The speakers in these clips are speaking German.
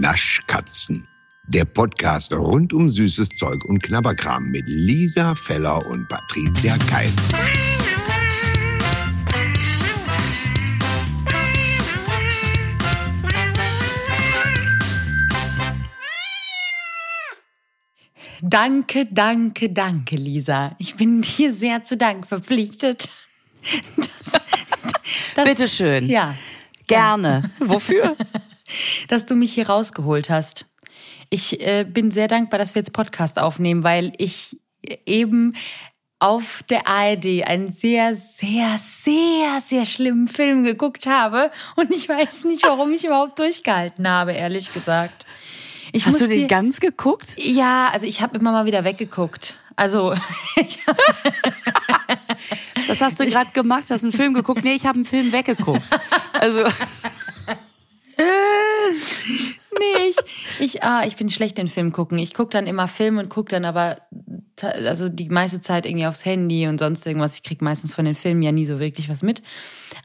Naschkatzen. Der Podcast rund um süßes Zeug und Knabberkram mit Lisa Feller und Patricia Keil. Danke, danke, danke, Lisa. Ich bin dir sehr zu Dank verpflichtet. Das, das, Bitte schön. Ja. Gerne. Wofür? Dass du mich hier rausgeholt hast. Ich äh, bin sehr dankbar, dass wir jetzt Podcast aufnehmen, weil ich eben auf der ARD einen sehr, sehr, sehr, sehr schlimmen Film geguckt habe und ich weiß nicht, warum ich überhaupt durchgehalten habe, ehrlich gesagt. Ich Hast du den dir- ganz geguckt? Ja, also ich habe immer mal wieder weggeguckt. Also Was hast du gerade gemacht? Hast einen Film geguckt? Nee, ich habe einen Film weggeguckt. Also nee, ich, ich, ah, ich bin schlecht in Film gucken. Ich gucke dann immer Film und gucke dann aber also die meiste Zeit irgendwie aufs Handy und sonst irgendwas. Ich krieg meistens von den Filmen ja nie so wirklich was mit.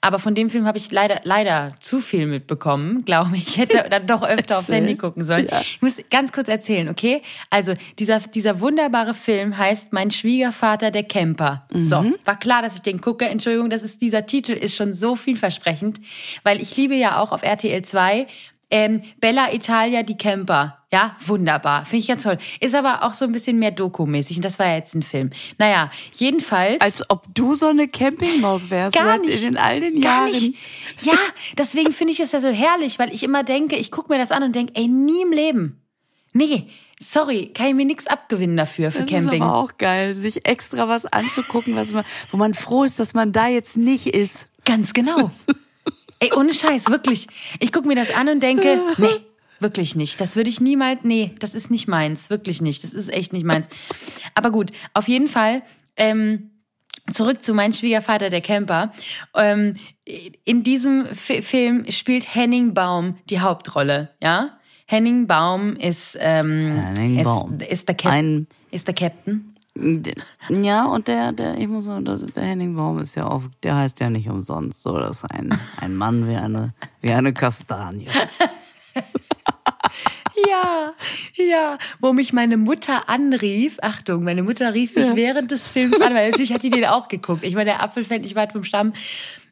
Aber von dem Film habe ich leider leider zu viel mitbekommen, glaube ich. Ich hätte dann doch öfter aufs. Handy gucken sollen. Ich muss ganz kurz erzählen, okay? Also dieser dieser wunderbare Film heißt Mein Schwiegervater der Camper. So, war klar, dass ich den gucke. Entschuldigung, das ist dieser Titel ist schon so vielversprechend, weil ich liebe ja auch auf RTL 2 ähm, Bella Italia die Camper. Ja, wunderbar. Finde ich ganz toll. Ist aber auch so ein bisschen mehr Doku-mäßig. Und das war ja jetzt ein Film. Naja, jedenfalls. als ob du so eine Campingmaus wärst. Gar nicht. In all den Gar Jahren. nicht. Ja, deswegen finde ich es ja so herrlich, weil ich immer denke, ich gucke mir das an und denke, ey, nie im Leben. Nee, sorry, kann ich mir nichts abgewinnen dafür für Das Camping. ist aber auch geil, sich extra was anzugucken, was man, wo man froh ist, dass man da jetzt nicht ist. Ganz genau. Ey, ohne Scheiß, wirklich. Ich gucke mir das an und denke, nee, wirklich nicht. Das würde ich niemals, nee, das ist nicht meins, wirklich nicht. Das ist echt nicht meins. Aber gut, auf jeden Fall, ähm, zurück zu meinem Schwiegervater, der Camper. Ähm, in diesem Fi- Film spielt Henning Baum die Hauptrolle, ja? Henning Baum ist, ähm, Henning ist, Baum. ist der Captain. Ein- Ist der Captain. Ja, und der, der, ich muss sagen, der Henning Baum ist ja auch, der heißt ja nicht umsonst so, das ist ein, ein Mann wie eine, wie eine Kastanie. Ja, ja, wo mich meine Mutter anrief. Achtung, meine Mutter rief mich während des Films an, weil natürlich hat die den auch geguckt. Ich meine, der Apfel fällt nicht weit vom Stamm.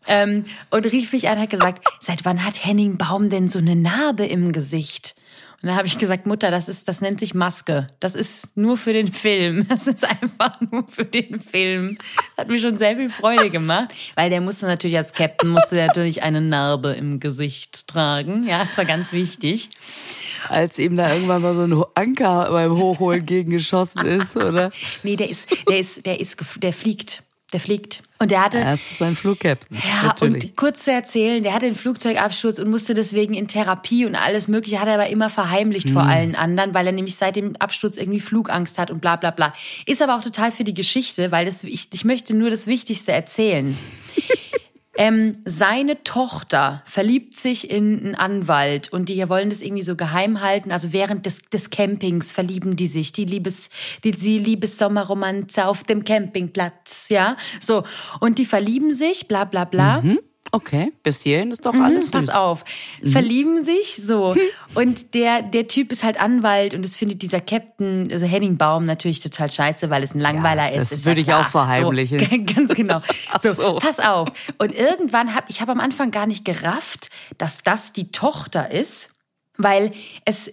Ähm, und rief mich an, hat gesagt, seit wann hat Henning Baum denn so eine Narbe im Gesicht? Und dann habe ich gesagt, Mutter, das ist, das nennt sich Maske. Das ist nur für den Film. Das ist einfach nur für den Film. Hat mir schon sehr viel Freude gemacht, weil der musste natürlich als Captain musste der natürlich eine Narbe im Gesicht tragen. Ja, das war ganz wichtig. Als ihm da irgendwann mal so ein Anker beim Hochholen gegengeschossen ist, oder? Nee, der ist, der ist, der ist, der fliegt. Der fliegt. Und der hatte, Er ist ein Flugkapitän. ja, natürlich. und kurz zu erzählen, der hatte einen Flugzeugabsturz und musste deswegen in Therapie und alles Mögliche, hat er aber immer verheimlicht Hm. vor allen anderen, weil er nämlich seit dem Absturz irgendwie Flugangst hat und bla bla bla. Ist aber auch total für die Geschichte, weil das, ich, ich möchte nur das Wichtigste erzählen. Ähm, seine Tochter verliebt sich in einen Anwalt und die wollen das irgendwie so geheim halten. Also während des, des Campings verlieben die sich, die Liebes, die, die Liebessommerromanze auf dem Campingplatz, ja. So. Und die verlieben sich, bla bla bla. Okay, bis hierhin ist doch alles Mhm, Pass süß. auf. Verlieben sich so. Und der, der Typ ist halt Anwalt und das findet dieser Captain, also Henning Baum, natürlich total scheiße, weil es ein Langweiler Ja, ist. das ist würde ja ich auch verheimlichen. So, ganz genau. So, so. pass auf. Und irgendwann hab ich habe am Anfang gar nicht gerafft, dass das die Tochter ist, weil es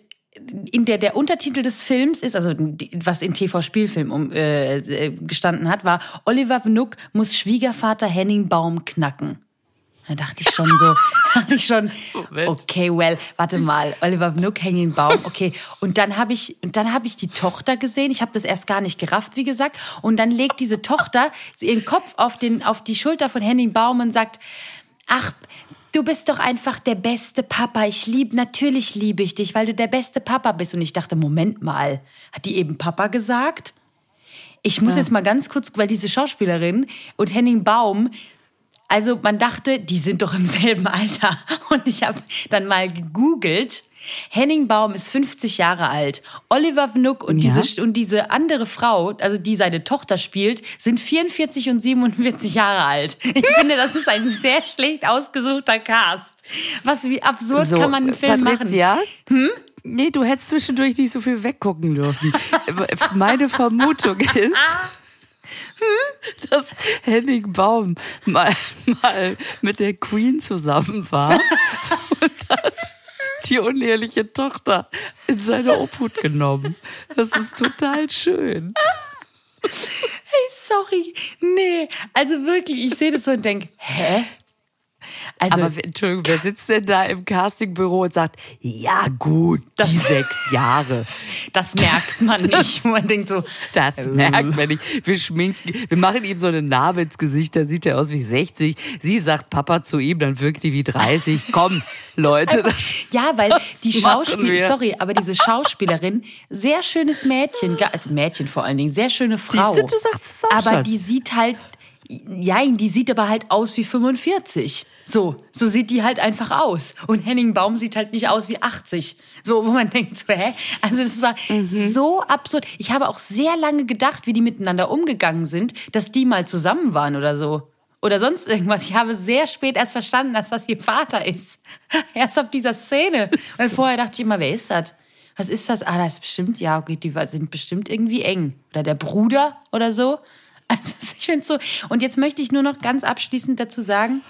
in der der Untertitel des Films ist, also was in TV-Spielfilm um, äh, äh, gestanden hat, war Oliver Wnuck muss Schwiegervater Henning Baum knacken. Da dachte ich schon so, dachte ich schon, okay, well, warte mal, Oliver Wnuck, Hanging Baum, okay. Und dann habe ich, und dann habe ich die Tochter gesehen. Ich habe das erst gar nicht gerafft, wie gesagt. Und dann legt diese Tochter ihren Kopf auf den, auf die Schulter von Henning Baum und sagt, ach, du bist doch einfach der beste Papa. Ich liebe, natürlich liebe ich dich, weil du der beste Papa bist. Und ich dachte, Moment mal, hat die eben Papa gesagt? Ich muss jetzt mal ganz kurz, weil diese Schauspielerin und Henning Baum, also man dachte, die sind doch im selben Alter. Und ich habe dann mal gegoogelt. Henning Baum ist 50 Jahre alt. Oliver Wnuck und, Ja. diese, und diese andere Frau, also die seine Tochter spielt, sind 44 und 47 Jahre alt. Ich finde, das ist ein sehr schlecht ausgesuchter Cast. Was, wie absurd So, kann man einen Film Patricia, Nee, du hättest zwischendurch nicht so viel weggucken dürfen. Meine Vermutung ist, dass Henning Baum mal, mal mit der Queen zusammen war und hat die uneheliche Tochter in seine Obhut genommen. Das ist total schön. Hey, sorry. Nee, also wirklich, ich sehe das so und denke, hä? Also, Aber Entschuldigung, wer sitzt denn da im Castingbüro und sagt, ja gut, das die sechs Jahre. Das merkt man nicht. Man denkt so, das äh. merkt man nicht. Wir schminken, wir machen ihm so eine Narbe ins Gesicht, dann sieht er aus wie 60. Sie sagt Papa zu ihm, dann wirkt die wie 30. Komm, Leute. Das, ja, weil die Schauspielerin, sorry, aber diese Schauspielerin, sehr schönes Mädchen, also Mädchen vor allen Dingen, sehr schöne Frau. Siehste, du sagst es auch Aber schon. die sieht halt Jein, die sieht aber halt aus wie 45. So, so sieht die halt einfach aus. Und Henning Baum sieht halt nicht aus wie 80. So, wo man denkt, so, hä? Also das war mhm. so absurd. Ich habe auch sehr lange gedacht, wie die miteinander umgegangen sind, dass die mal zusammen waren oder so. Oder sonst irgendwas. Ich habe sehr spät erst verstanden, dass das ihr Vater ist. Erst auf dieser Szene. Weil vorher dachte ich immer, wer ist das? Was ist das? Ah, das ist bestimmt, ja, okay, die sind bestimmt irgendwie eng. Oder der Bruder oder so. Also ich finde so. Und jetzt möchte ich nur noch ganz abschließend dazu sagen,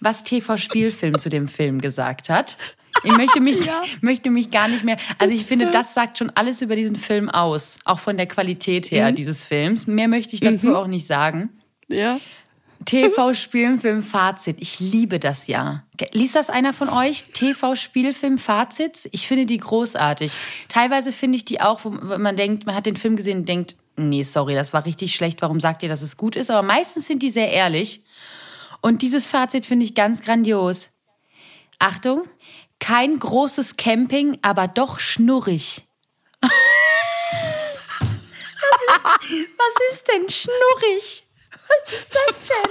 was TV Spielfilm zu dem Film gesagt hat. Ich möchte mich, ja. möchte mich gar nicht mehr. Also ich finde, das sagt schon alles über diesen Film aus, auch von der Qualität her mhm. dieses Films. Mehr möchte ich dazu mhm. auch nicht sagen. Ja. TV Spielfilm Fazit. Ich liebe das ja. Liest das einer von euch? TV Spielfilm Fazits? Ich finde die großartig. Teilweise finde ich die auch, wo man denkt, man hat den Film gesehen und denkt, nee, sorry, das war richtig schlecht, warum sagt ihr, dass es gut ist? Aber meistens sind die sehr ehrlich. Und dieses Fazit finde ich ganz grandios. Achtung, kein großes Camping, aber doch schnurrig. was, ist, was ist denn schnurrig? Was ist das denn?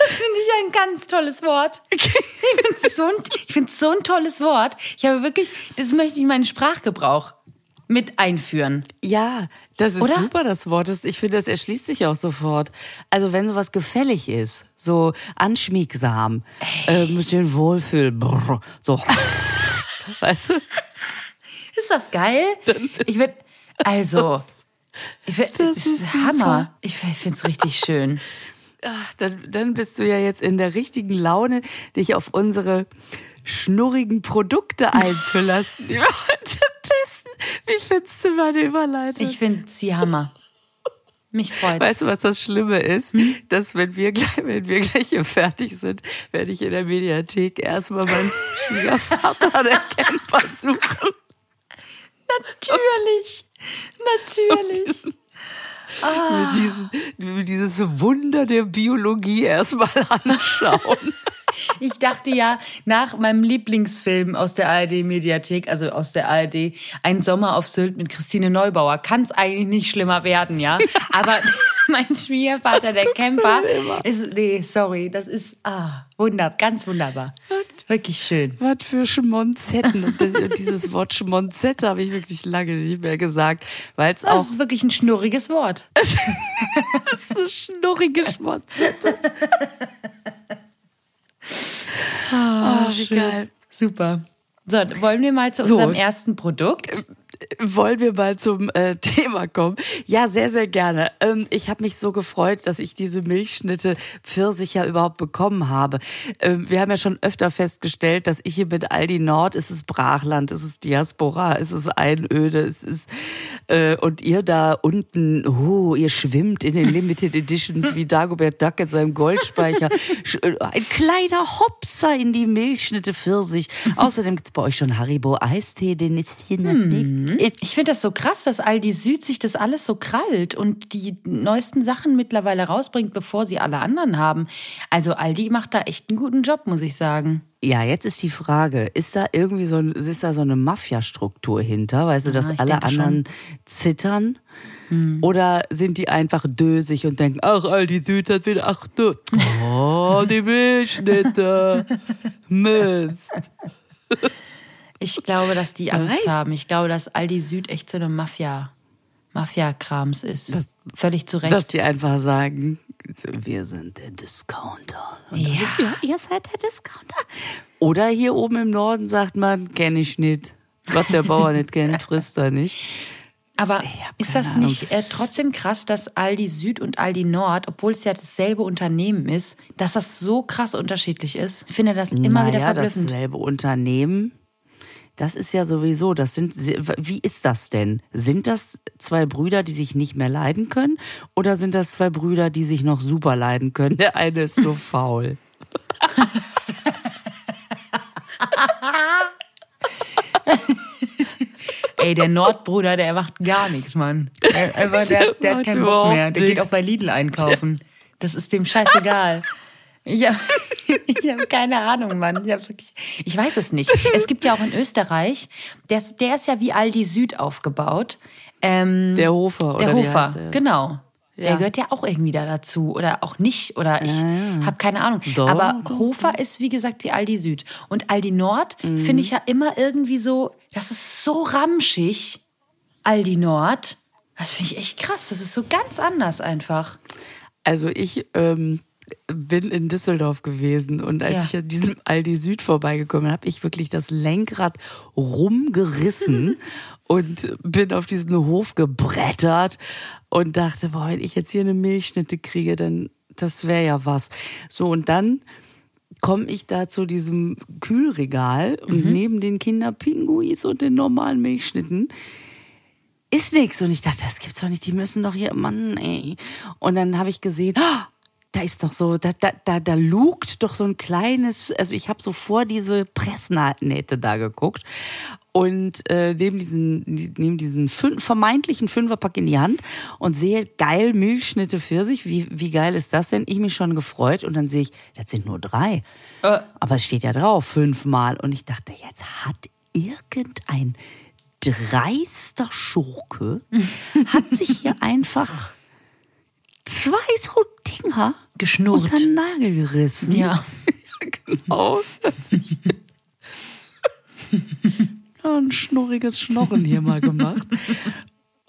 Das finde ich ein ganz tolles Wort. Ich finde es so, ein, so ein tolles Wort. Ich habe wirklich, das möchte ich in meinen Sprachgebrauch mit einführen. Ja, das ist Oder? super, das Wort. Ich finde, das erschließt sich auch sofort. Also wenn sowas gefällig ist, so anschmiegsam, äh, ein bisschen Wohlfühl, brr, so. weißt du? Ist das geil? Ich würde, also, ich find, das ist, ist Hammer. Ich finde es richtig schön. Ach, dann, dann bist du ja jetzt in der richtigen Laune, dich auf unsere schnurrigen Produkte einzulassen, die wir heute testen. Wie findest du meine Überleitung? Ich finde sie Hammer. Mich freut. Weißt du, was das Schlimme ist? Hm? Dass wenn wir gleich, wenn wir gleich hier fertig sind, werde ich in der Mediathek erstmal meinen Schwiegervater erkennbar suchen. Natürlich. Natürlich. Und, ah. mit, diesen, dieses Wunder der Biologie erstmal anschauen. Ich dachte ja, nach meinem Lieblingsfilm aus der ARD-Mediathek, also aus der ARD, Ein Sommer auf Sylt mit Christine Neubauer, kann es eigentlich nicht schlimmer werden, ja. Aber mein Schwiegervater, der Camper, ist, nee, sorry, das ist, ah, wunderbar, ganz wunderbar. Wirklich schön. Was für Schmonzetten. Und, das, und dieses Wort Schmonzette habe ich wirklich lange nicht mehr gesagt, weil es auch. Das ist wirklich ein schnurriges Wort. das ist eine schnurrige Schmonzette. Ah, oh, wie schön. geil. Super. So, wollen wir mal zu so, unserem ersten Produkt? Wollen wir mal zum äh, Thema kommen? Ja, sehr, sehr gerne. Ähm, ich habe mich so gefreut, dass ich diese Milchschnitte Pfirsich ja überhaupt bekommen habe. Ähm, wir haben ja schon öfter festgestellt, dass ich hier mit Aldi Nord, es ist Brachland, es ist Diaspora, es ist Einöde, es ist äh, und ihr da unten, oh, ihr schwimmt in den Limited Editions wie Dagobert Duck in seinem Goldspeicher. Äh, ein kleiner Hopser in die Milchschnitte Pfirsich. Außerdem gibt's bei euch schon Haribo Eistee, den ist hier hm. Mhm. Ich finde das so krass, dass Aldi Süd sich das alles so krallt und die neuesten Sachen mittlerweile rausbringt, bevor sie alle anderen haben. Also Aldi macht da echt einen guten Job, muss ich sagen. Ja, jetzt ist die Frage, ist da irgendwie so, ist da so eine Mafia-Struktur hinter? Weißt du, dass ja, alle anderen schon. zittern? Hm. Oder sind die einfach dösig und denken, ach, Aldi Süd hat wieder, ach du, oh, die Milchschnitte, Mist. Ich glaube, dass die Angst Nein. haben. Ich glaube, dass Aldi Süd echt so eine Mafia, Mafia-Krams ist. Das, Völlig zu Recht. Dass die einfach sagen, wir sind der Discounter. Und ja. Ist, ja, ihr seid der Discounter. Oder hier oben im Norden sagt man, kenne ich nicht. Was der Bauer nicht kennt, frisst er nicht. Aber ist das Ahnung. nicht äh, trotzdem krass, dass Aldi Süd und Aldi Nord, obwohl es ja dasselbe Unternehmen ist, dass das so krass unterschiedlich ist? Ich finde das immer wieder naja, verblüffend. dasselbe Unternehmen. Das ist ja sowieso, das sind, wie ist das denn? Sind das zwei Brüder, die sich nicht mehr leiden können? Oder sind das zwei Brüder, die sich noch super leiden können? Der eine ist nur faul. Ey, der Nordbruder, der macht gar nichts, Mann. Der, einfach, der, der hat keinen Bock mehr. Der geht auch bei Lidl einkaufen. Das ist dem scheißegal. Ich habe hab keine Ahnung, Mann. Ich, wirklich, ich weiß es nicht. Es gibt ja auch in Österreich, der, ist- der ist ja wie Aldi Süd aufgebaut. Ähm, Der Hofer, oder der Hofer, der? genau. Der Ja. gehört ja auch irgendwie da dazu oder auch nicht oder ich ja. habe keine Ahnung. Doch, Aber doch, Hofer ist wie gesagt wie Aldi Süd und Aldi Nord Mhm. finde ich ja immer irgendwie so, das ist so ramschig. Aldi Nord, das finde ich echt krass. Das ist so ganz anders einfach. Also ich ähm, bin in Düsseldorf gewesen und als Ja. ich an diesem Aldi Süd vorbeigekommen bin, habe ich wirklich das Lenkrad rumgerissen und bin auf diesen Hof gebrettert und dachte, boah, wenn ich jetzt hier eine Milchschnitte kriege, dann das wäre ja was. So und dann komme ich da zu diesem Kühlregal und neben den Kinderpinguis und den normalen Milchschnitten ist nix. Und ich dachte, das gibt's doch nicht, die müssen doch hier, Mann, ey. Und dann habe ich gesehen, ah, da ist doch so, da, da, da, da lugt doch so ein kleines, also ich habe so vor diese Pressnähte da geguckt und äh, neben diesen, neben diesen fünf, vermeintlichen Fünferpack in die Hand und sehe geil Milchschnitte für sich. Wie, wie geil ist das denn? Ich mich schon gefreut und dann sehe ich, das sind nur drei. Äh. Aber es steht ja drauf, fünfmal. Und ich dachte, jetzt hat irgendein dreister Schurke hat sich hier einfach zwei so Dinger Geschnurrt. unter den Nagel gerissen. Ja. genau. Hat sich ja, ein schnurriges Schnorren hier mal gemacht.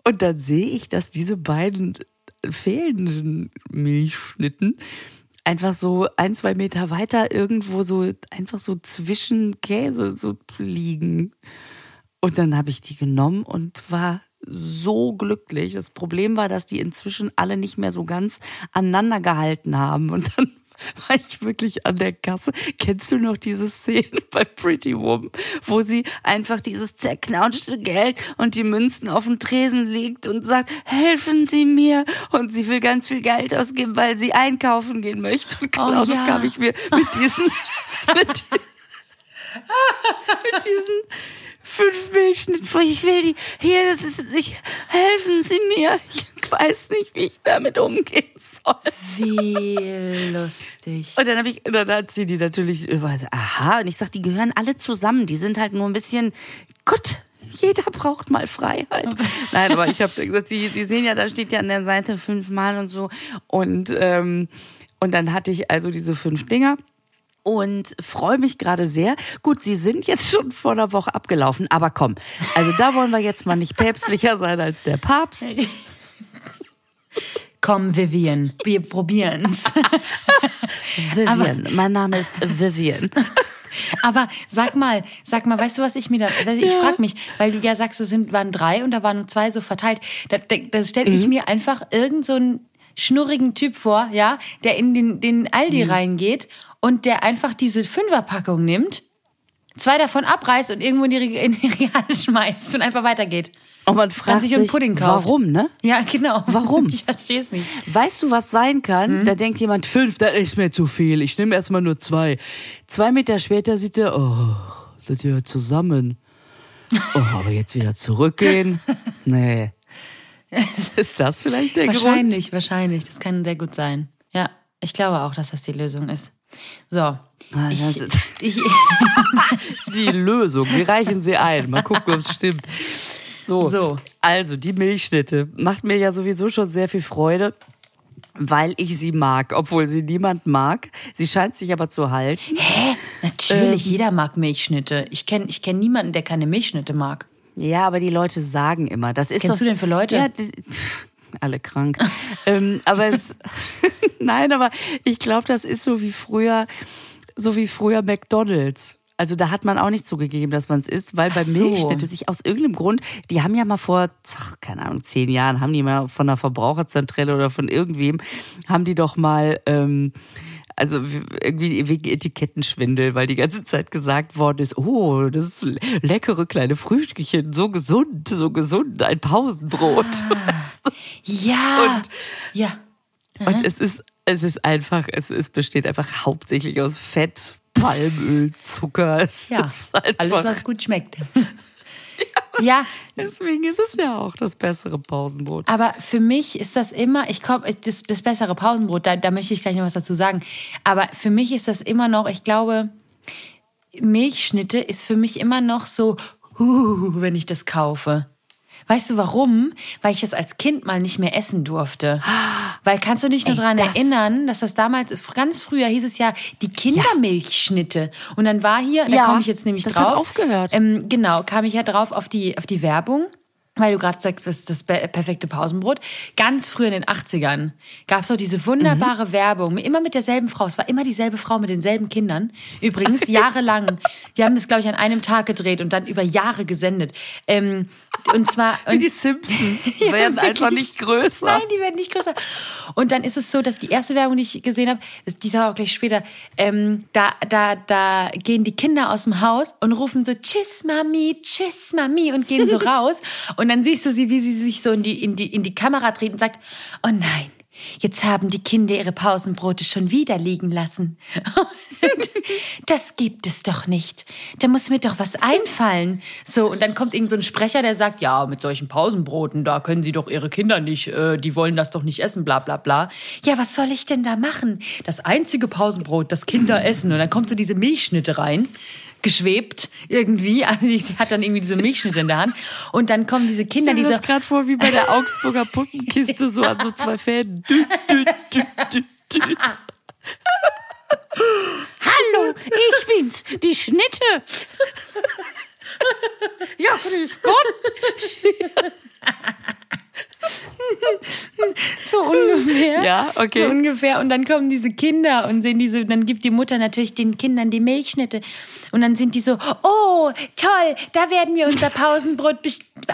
Und dann sehe ich, dass diese beiden fehlenden Milchschnitten einfach so ein, zwei Meter weiter irgendwo so einfach so zwischen Käse so liegen. Und dann habe ich die genommen und war so glücklich. Das Problem war, dass die inzwischen alle nicht mehr so ganz aneinander gehalten haben. Und dann war ich wirklich an der Kasse. Kennst du noch diese Szene bei Pretty Woman, wo sie einfach dieses zerknautschte Geld und die Münzen auf dem Tresen legt und sagt, helfen Sie mir. Und sie will ganz viel Geld ausgeben, weil sie einkaufen gehen möchte. Und Oh genauso ja. kam ich mir mit diesen, mit, mit diesen fünf Milchschnitten vor. Ich will die, hier, das ist, ich, helfen Sie mir. Ich weiß nicht, wie ich damit umgehen soll. Wie lustig. Und dann habe ich, dann hat sie die natürlich, über- aha, und ich sag, die gehören alle zusammen. Die sind halt nur ein bisschen, gut, jeder braucht mal Freiheit. Nein, aber ich habe gesagt, sie, sie sehen ja, da steht ja an der Seite fünfmal und so. Und, ähm, und dann hatte ich also diese fünf Dinger. Und freue mich gerade sehr. Gut, sie sind jetzt schon vor einer Woche abgelaufen, aber komm, also da wollen wir jetzt mal nicht päpstlicher sein als der Papst. Komm, Vivian, wir probieren's. Vivian, mein Name ist Vivian. Aber sag mal, sag mal, weißt du, was ich mir da, ich frag mich, weil du ja sagst, es sind, waren drei und da waren nur zwei so verteilt. Da, da, da stelle ich mir einfach irgend so einen schnurrigen Typ vor, ja, der in den, den Aldi reingeht und der einfach diese Fünferpackung nimmt, zwei davon abreißt und irgendwo in die, Reg- in die Regale schmeißt und einfach weitergeht. Und man fragt sich Pudding kauft. warum, ne? Ja, genau. Warum? Ich verstehe es nicht. Weißt du, was sein kann? Da denkt jemand, fünf, das ist mir zu viel. Ich nehme erstmal nur zwei. Zwei Meter später sieht er, oh, das gehört zusammen. Oh, aber jetzt wieder zurückgehen? Nee. Ist das vielleicht der Grund? Wahrscheinlich, wahrscheinlich. Das kann sehr gut sein. Ja, ich glaube auch, dass das die Lösung ist. So. Ah, Ich, ich, Die Lösung. Wir reichen sie ein. Mal gucken, ob es stimmt. So. So. Also, die Milchschnitte macht mir ja sowieso schon sehr viel Freude. Weil ich sie mag, obwohl sie niemand mag. Sie scheint sich aber zu halten. natürlich, Ähm. jeder mag Milchschnitte. Ich kenne ich kenn niemanden, der keine Milchschnitte mag. Ja, aber die Leute sagen immer, das ist kennst doch, du denn für Leute? Ja, die, alle krank. ähm, aber es, nein, aber ich glaube, das ist so wie früher, so wie früher McDonald's. Also da hat man auch nicht zugegeben, dass man es isst, weil bei so. Milchschnitte sich aus irgendeinem Grund, die haben ja mal vor, ach, keine Ahnung, zehn Jahren, haben die mal von der Verbraucherzentrale oder von irgendwem, haben die doch mal, ähm, also irgendwie wegen Etikettenschwindel, weil die ganze Zeit gesagt worden ist, oh, das ist leckere kleine Frühstückchen, so gesund, so gesund, ein Pausenbrot. Ja. Und- ja. Und es ist, es ist einfach, es, es besteht einfach hauptsächlich aus Fett, Palmöl, Zucker. Es Ja. Alles, was gut schmeckt. ja, deswegen ist es ja auch das bessere Pausenbrot. aber für mich ist das immer, ich komme, das, das bessere Pausenbrot, da, da möchte ich gleich noch was dazu sagen. Aber für mich ist das immer noch, ich glaube, Milchschnitte ist für mich immer noch so, huh, wenn ich das kaufe. Weißt du warum? Weil ich das als Kind mal nicht mehr essen durfte. Weil kannst du dich nur daran das- erinnern, dass das damals, ganz früher hieß es ja die Kindermilchschnitte. Und dann war hier, da Ja, komme ich jetzt nämlich das drauf. hat aufgehört. Ähm, genau, kam ich ja drauf auf die, auf die Werbung. Weil du gerade sagst, das ist das perfekte Pausenbrot. Ganz früh in den 80ern gab es so diese wunderbare Mhm. Werbung, immer mit derselben Frau. Es war immer dieselbe Frau mit denselben Kindern. Übrigens, jahrelang. Die haben das, glaube ich, an einem Tag gedreht und dann über Jahre gesendet. Ähm, und zwar. Wie Und, die Simpsons Ja, werden einfach wirklich. nicht größer. Nein, die werden nicht größer. Und dann ist es so, dass die erste Werbung, die ich gesehen habe, ist dieser auch gleich später, ähm, da, da, da gehen die Kinder aus dem Haus und rufen so Tschüss Mami, Tschüss Mami und gehen so raus. Und dann siehst du sie, wie sie sich so in die, in die, in die Kamera dreht und sagt, oh nein. Jetzt haben die Kinder ihre Pausenbrote schon wieder liegen lassen. Das gibt es doch nicht. Da muss mir doch was einfallen. So, und dann kommt irgend so ein Sprecher, der sagt, ja, mit solchen Pausenbroten, da können sie doch ihre Kinder nicht, äh, die wollen das doch nicht essen, bla bla bla. Ja, was soll ich denn da machen? Das einzige Pausenbrot, das Kinder essen. Und dann kommt so diese Milchschnitte rein geschwebt irgendwie, also die hat dann irgendwie diese Milchschnitte in der Hand und dann kommen diese Kinder, Ich mir diese das gerade vor, wie bei der Augsburger Puppenkiste, so an so zwei Fäden. Düt, düt, düt, düt, düt. Hallo, ich bin's, die Schnitte. Ja, grüß Gott. so ungefähr. Ja, okay. So ungefähr. Und dann kommen diese Kinder und sehen diese, dann gibt die Mutter natürlich den Kindern die Milchschnitte. Und dann sind die so, oh, toll, da werden wir unser Pausenbrot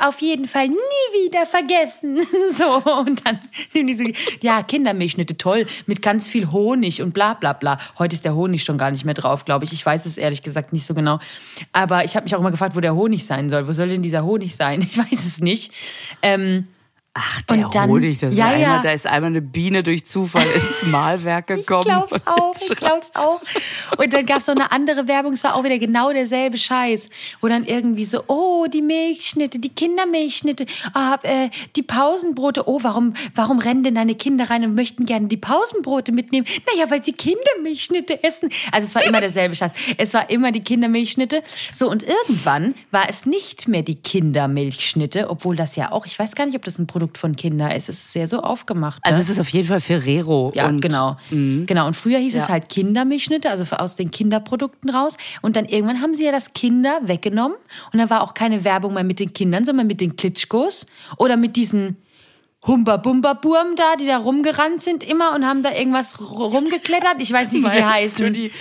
auf jeden Fall nie wieder vergessen. So, und dann nehmen die so, ja, Kindermilchschnitte, toll, mit ganz viel Honig und bla bla bla. Heute ist der Honig schon gar nicht mehr drauf, glaube ich. Ich weiß es ehrlich gesagt nicht so genau. Aber ich habe mich auch immer gefragt, wo der Honig sein soll. Wo soll denn dieser Honig sein? Ich weiß es nicht. Ähm, Ach, der Und dann- Honig, das Ja, ist ja. einmal, da ist einmal eine Biene durch Zufall ins Malwerk gekommen. Ich glaub's auch, ich glaub's auch. Und dann gab's noch eine andere Werbung, es war auch wieder genau derselbe Scheiß, wo dann irgendwie so, oh, die Milchschnitte, die Kindermilchschnitte, ah, äh, die Pausenbrote, oh, warum, warum rennen denn deine Kinder rein und möchten gerne die Pausenbrote mitnehmen? Naja, weil sie Kindermilchschnitte essen. Also es war immer derselbe Scheiß. Es war immer die Kindermilchschnitte. So, und irgendwann war es nicht mehr die Kindermilchschnitte, obwohl das ja auch, ich weiß gar nicht, ob das ein Produkt von Kinder. Es ist sehr so aufgemacht. Also ne? es ist auf jeden Fall Ferrero. Ja, und genau. Genau. Und früher hieß es Ja. halt Kindermilchschnitte, also aus den Kinderprodukten raus. Und dann irgendwann haben sie ja das Kinder weggenommen. Und da war auch keine Werbung mehr mit den Kindern, sondern mit den Klitschkos oder mit diesen Humba-Bumba-Burm da, die da rumgerannt sind immer und haben da irgendwas rumgeklettert. Ich weiß nicht, wie die Meinst du heißen. die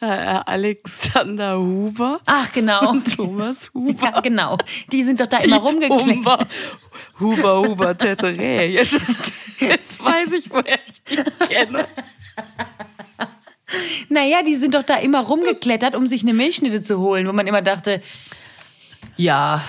Alexander Huber Ach, genau. und Thomas Huber? Ja, genau. Die sind doch da immer rumgeklettert. Huber, Huber, Huber, Tetere. Jetzt, jetzt weiß ich, woher ich die kenne. Naja, die sind doch da immer rumgeklettert, um sich eine Milchschnitte zu holen, wo man immer dachte, ja,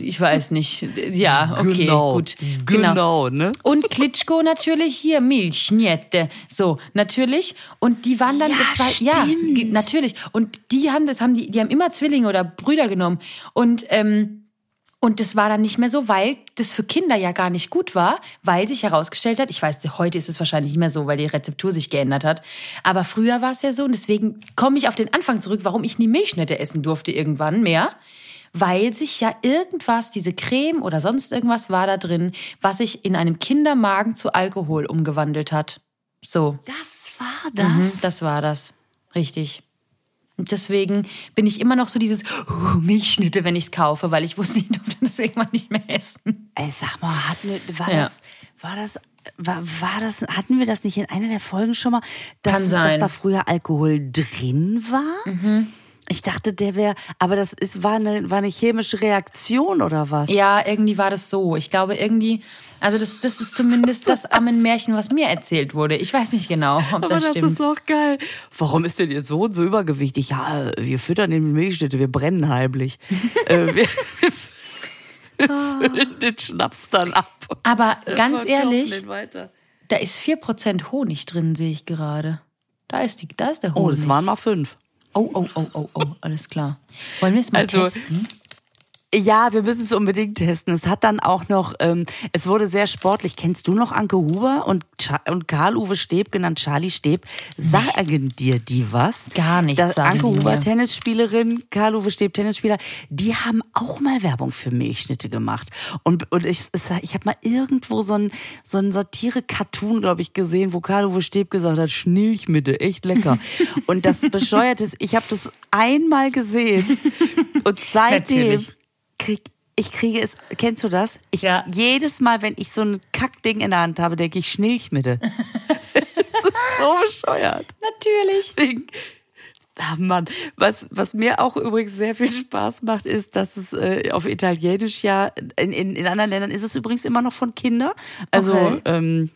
ich weiß nicht. Ja, okay, genau, gut. Genau, ne? Und Klitschko natürlich hier, Milchschnitte. So, natürlich. Und die waren dann, Ja, das war, ja, stimmt. ge- natürlich. Und die haben, das haben die, die haben immer Zwillinge oder Brüder genommen. Und, ähm, und das war dann nicht mehr so, weil das für Kinder ja gar nicht gut war, weil sich herausgestellt hat, ich weiß, heute ist es wahrscheinlich nicht mehr so, weil die Rezeptur sich geändert hat. Aber früher war es ja so und deswegen komme ich auf den Anfang zurück, warum ich nie Milchschnitte essen durfte irgendwann mehr. Weil sich ja irgendwas, diese Creme oder sonst irgendwas war da drin, was sich in einem Kindermagen zu Alkohol umgewandelt hat. So. Das war Mhm, das. das war das. Richtig. Und deswegen bin ich immer noch so dieses uh, Milchschnitte, wenn ich es kaufe, weil ich wusste, ich durfte das irgendwann nicht mehr essen. Ey, sag mal, wir, war Ja. das, war das, war, war das, hatten wir das nicht in einer der Folgen schon mal, dass, dass da früher Alkohol drin war? Ich dachte, der wäre, aber das ist, war eine, war eine chemische Reaktion oder was? Ja, irgendwie war das so. Ich glaube irgendwie, also das, das ist zumindest das Ammenmärchen, was mir erzählt wurde. Ich weiß nicht genau, ob Aber das das, stimmt. ist doch geil. Warum ist denn Ihr Sohn so übergewichtig? Ja, wir füttern den Milchschnitte, wir brennen heimlich. äh, wir füllen den Schnaps dann ab. Aber Äh, ganz ehrlich, da ist 4% Honig drin, sehe ich gerade. Da ist, die, da ist der Honig. Oh, das waren mal fünf. Oh, oh, oh, oh, oh, alles klar. Wollen wir es mal Also, testen? Ja, wir müssen es unbedingt testen. Es hat dann auch noch, ähm, es wurde sehr sportlich. Kennst du noch Anke Huber und, Cha- und Karl-Uwe Steb, genannt Charlie Steb? Sagen dir die was? Gar nichts Das Anke Huber, mir. Tennisspielerin, Karl-Uwe Steb, Tennisspieler, die haben auch mal Werbung für Milchschnitte gemacht. Und, und ich, ich habe mal irgendwo so ein, so ein Satire-Cartoon, glaube ich, gesehen, wo Karl-Uwe Steb gesagt hat, Schnilchmitte, echt lecker. und das Bescheuerte ist, ich habe das einmal gesehen und seitdem Natürlich. Krieg ich kriege es, kennst du das? Ich, Ja. Jedes Mal, wenn ich so ein Kackding in der Hand habe, denke ich Schnilchmitte. das ist so bescheuert. Natürlich. Ding. Ah Mann, was, was mir auch übrigens sehr viel Spaß macht, ist, dass es äh, auf Italienisch ja, in, in, in anderen Ländern ist es übrigens immer noch von Kinder. Also Okay. ähm,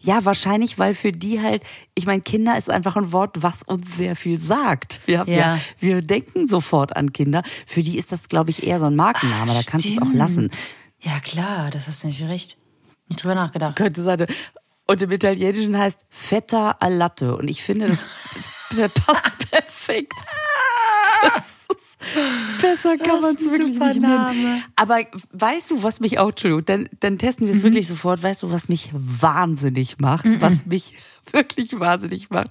ja, wahrscheinlich, weil für die halt, ich meine, Kinder ist einfach ein Wort, was uns sehr viel sagt. Wir, ja. Ja. wir denken sofort an Kinder. Für die ist das, glaube ich, eher so ein Markenname. da kannst du es auch lassen. Ja, klar, das hast du nicht recht. Nicht drüber nachgedacht. könnte sein. Und im Italienischen heißt Feta al Latte. Und ich finde, das, das passt perfekt. Besser kann man es wirklich nicht nennen. Name. Aber weißt du, was mich auch, Entschuldigung, dann, dann testen wir es wirklich sofort. Weißt du, was mich wahnsinnig macht? Was mich wirklich wahnsinnig macht?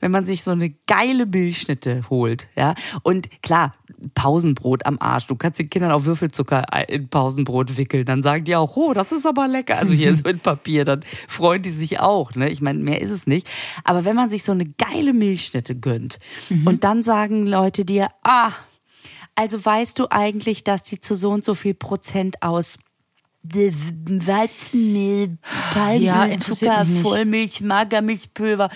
Wenn man sich so eine geile Milchschnitte holt, ja. Und klar, Pausenbrot am Arsch. Du kannst den Kindern auch Würfelzucker in Pausenbrot wickeln. Dann sagen die auch, oh, das ist aber lecker. Also hier so in Papier, dann freuen die sich auch. Ne? Ich meine, mehr ist es nicht. Aber wenn man sich so eine geile Milchschnitte gönnt und dann sagen Leute dir, ah, also weißt du eigentlich, dass die zu so und so viel Prozent aus Weizenmehl, Ja, Palmöl, interessiert Zucker. Vollmilch, Magermilchpulver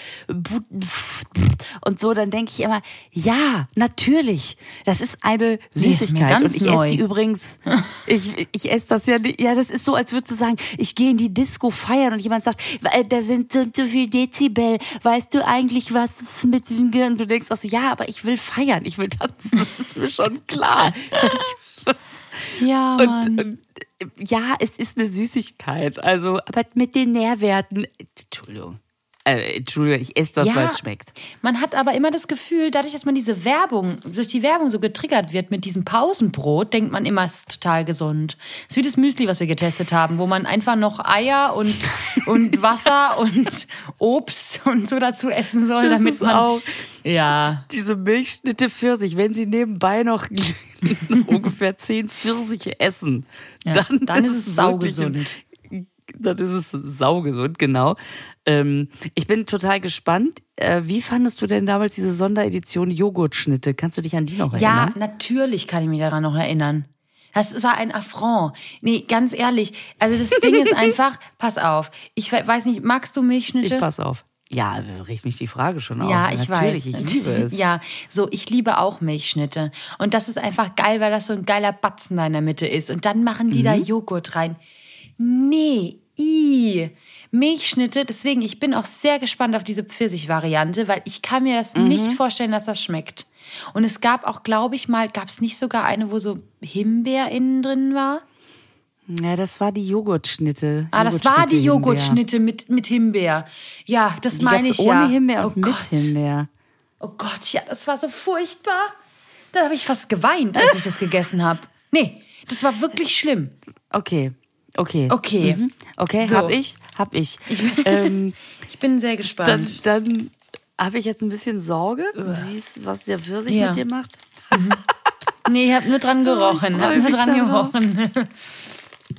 und so, dann denke ich immer, ja, natürlich, das ist eine ist Süßigkeit. ganz und ich esse die übrigens, ich, ich esse das ja, nicht- ja, das ist so, als würdest du sagen, ich gehe in die Disco feiern und jemand sagt, da sind so, so viel Dezibel, weißt du eigentlich, was ist mit dem Gehirn? Du denkst auch so, ja, aber ich will feiern, ich will tanzen, das ist mir schon klar. Ich, das, Ja, und, und ja, es ist eine Süßigkeit. Also, aber mit den Nährwerten. Entschuldigung. Äh, Entschuldigung, ich esse das, Ja. weil es schmeckt. Man hat aber immer das Gefühl, dadurch, dass man diese Werbung, durch die Werbung so getriggert wird mit diesem Pausenbrot, denkt man immer, es ist total gesund. Es ist wie das Müsli, was wir getestet haben, wo man einfach noch Eier und, und Wasser und Obst und so dazu essen soll, damit man. auch Ja. diese Milchschnitte Pfirsich, wenn sie nebenbei noch ungefähr zehn Pfirsiche essen, Ja, dann, dann ist es saugesund. Dann ist es saugesund, genau. Ähm, ich bin total gespannt. Äh, wie fandest du denn damals diese Sonderedition Joghurtschnitte? Kannst du dich an die noch Ja, erinnern? natürlich kann ich mich daran noch erinnern. Das war ein Affront. Nee, ganz ehrlich. Also das Ding ist einfach, pass auf. Ich we- weiß nicht, magst du Milchschnitte? Ich pass auf. Ja, riecht mich die Frage schon auf. Ja, ich Natürlich, weiß. ich liebe es. Ja, so, ich liebe auch Milchschnitte. Und das ist einfach geil, weil das so ein geiler Batzen da in der Mitte ist. Und dann machen die da Mhm. Joghurt rein. Nee, i. Milchschnitte, deswegen, ich bin auch sehr gespannt auf diese Pfirsich-Variante, weil ich kann mir das Mhm. nicht vorstellen, dass das schmeckt. Und es gab auch, glaube ich mal, gab es nicht sogar eine, wo so Himbeer innen drin war? Ja, das war die Joghurtschnitte. Ah, das war die Joghurtschnitte mit, mit Himbeer. Ja, das Die meine ich ohne ja. Himbeer oh und mit Gott. Himbeer. Oh Gott, ja, das war so furchtbar. Da habe ich fast geweint, als ich das gegessen habe. Nee, das war wirklich schlimm. Okay, okay. Okay. Mhm. Okay, So. hab ich, hab ich. Ich, ähm, ich bin sehr dann gespannt. dann habe ich jetzt ein bisschen Sorge, was der Pfirsich Ja. mit dir macht. nee, ich habe nur dran gerochen. freu hab nur dran darauf. gerochen.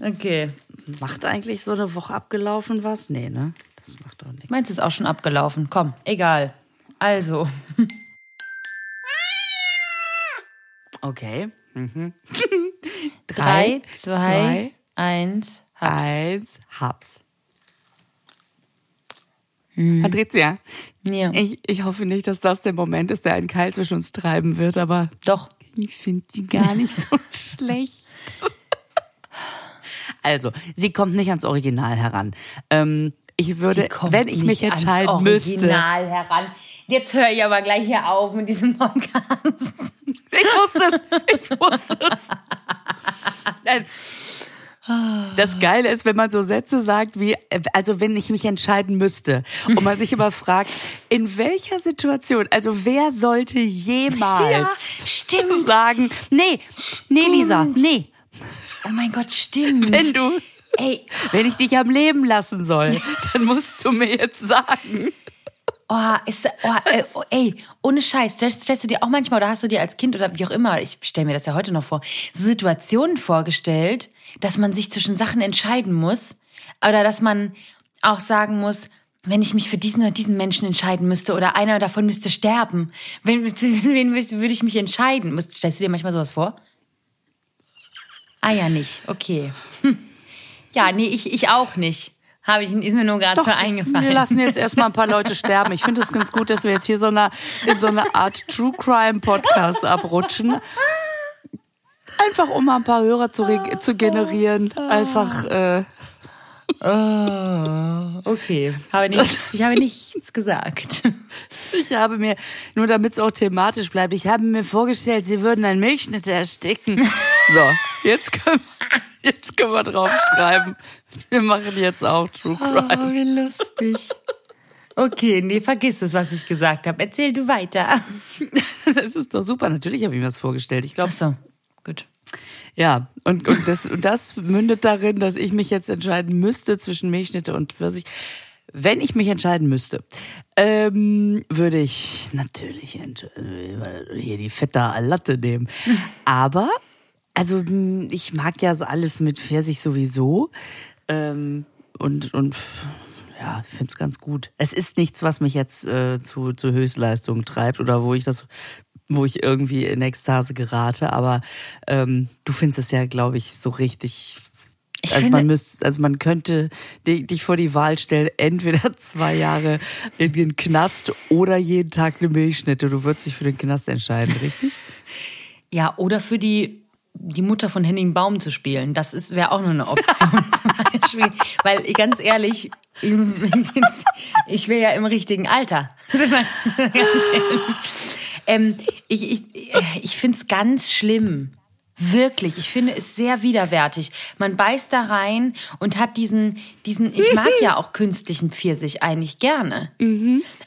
Okay. Macht eigentlich so eine Woche abgelaufen was? Nee, ne? Das macht doch nichts. Meins ist auch schon abgelaufen. Komm, egal. Also, Okay. Mhm. drei, zwei, eins, hab's. eins, hab's. Patricia, Ja. ich, ich hoffe nicht, dass das der Moment ist, der einen Keil zwischen uns treiben wird, aber Doch. ich finde die gar nicht so schlecht. Also, sie kommt nicht ans Original heran. Ähm, ich würde, wenn ich mich nicht ans entscheiden müsste, Original heran. Jetzt höre ich aber gleich hier auf mit diesem Podcast. Ich wusste es. Ich wusste es. Nein. Das Geile ist, wenn man so Sätze sagt wie, also wenn ich mich entscheiden müsste und man sich immer fragt, in welcher Situation, also wer sollte jemals Ja, sagen, nee, nee Lisa, nee, Oh mein Gott, stimmt. wenn du, Ey, wenn ich dich am Leben lassen soll, dann musst du mir jetzt sagen. oh, ist, oh, äh, oh, ey, ohne Scheiß, stellst, stellst du dir auch manchmal oder hast du dir als Kind oder wie auch immer, ich stelle mir das ja heute noch vor, so Situationen vorgestellt, dass man sich zwischen Sachen entscheiden muss oder dass man auch sagen muss, wenn ich mich für diesen oder diesen Menschen entscheiden müsste oder einer davon müsste sterben, wen, wen würde ich mich entscheiden? Stellst du dir manchmal sowas vor? Ah ja, nicht. Okay. Hm. Ja, nee, ich, ich auch nicht. Habe ich, ist mir nur gerade so eingefallen. wir lassen jetzt erstmal ein paar Leute sterben. Ich finde es ganz gut, dass wir jetzt hier so eine, in so eine Art True Crime Podcast abrutschen. Einfach um mal ein paar Hörer zu, zu generieren. Einfach, äh, Okay, habe nichts, ich habe nichts gesagt. ich habe mir, nur damit es auch thematisch bleibt, ich habe mir vorgestellt, sie würden einen Milchschnitte ersticken. So, jetzt können, jetzt können wir draufschreiben. Wir machen jetzt auch True Crime. Oh, wie lustig. Okay, nee, vergiss es, was ich gesagt habe. Erzähl du weiter. Das ist doch super. Natürlich habe ich mir das vorgestellt. Ich glaube, Ach so, gut. Ja, und, und, das, und das mündet darin, dass ich mich jetzt entscheiden müsste zwischen Milchschnitte und Pfirsich. Wenn ich mich entscheiden müsste, ähm, würde ich natürlich äh, hier die fette Latte nehmen. Aber, also mh, ich mag ja alles mit Pfirsich sowieso. Ähm, und, und ja, ich finde es ganz gut. Es ist nichts, was mich jetzt äh, zu, zu Höchstleistungen treibt oder wo ich das, wo ich irgendwie in Ekstase gerate. Aber ähm, du findest es ja, glaube ich, so richtig. Ich also, finde- man müsst, also man könnte di- dich vor die Wahl stellen, entweder zwei Jahre in den Knast oder jeden Tag eine Milchschnitte. Du würdest dich für den Knast entscheiden, richtig? Ja, oder für die, die Mutter von Henning Baum zu spielen. Das ist wäre auch nur eine Option zum Beispiel. Weil, ganz ehrlich, ich wäre ja im richtigen Alter. Ähm, ich ich, ich finde es ganz schlimm. Wirklich, ich finde es sehr widerwärtig. Man beißt da rein und hat diesen, diesen, ich mag ja auch künstlichen Pfirsich eigentlich gerne.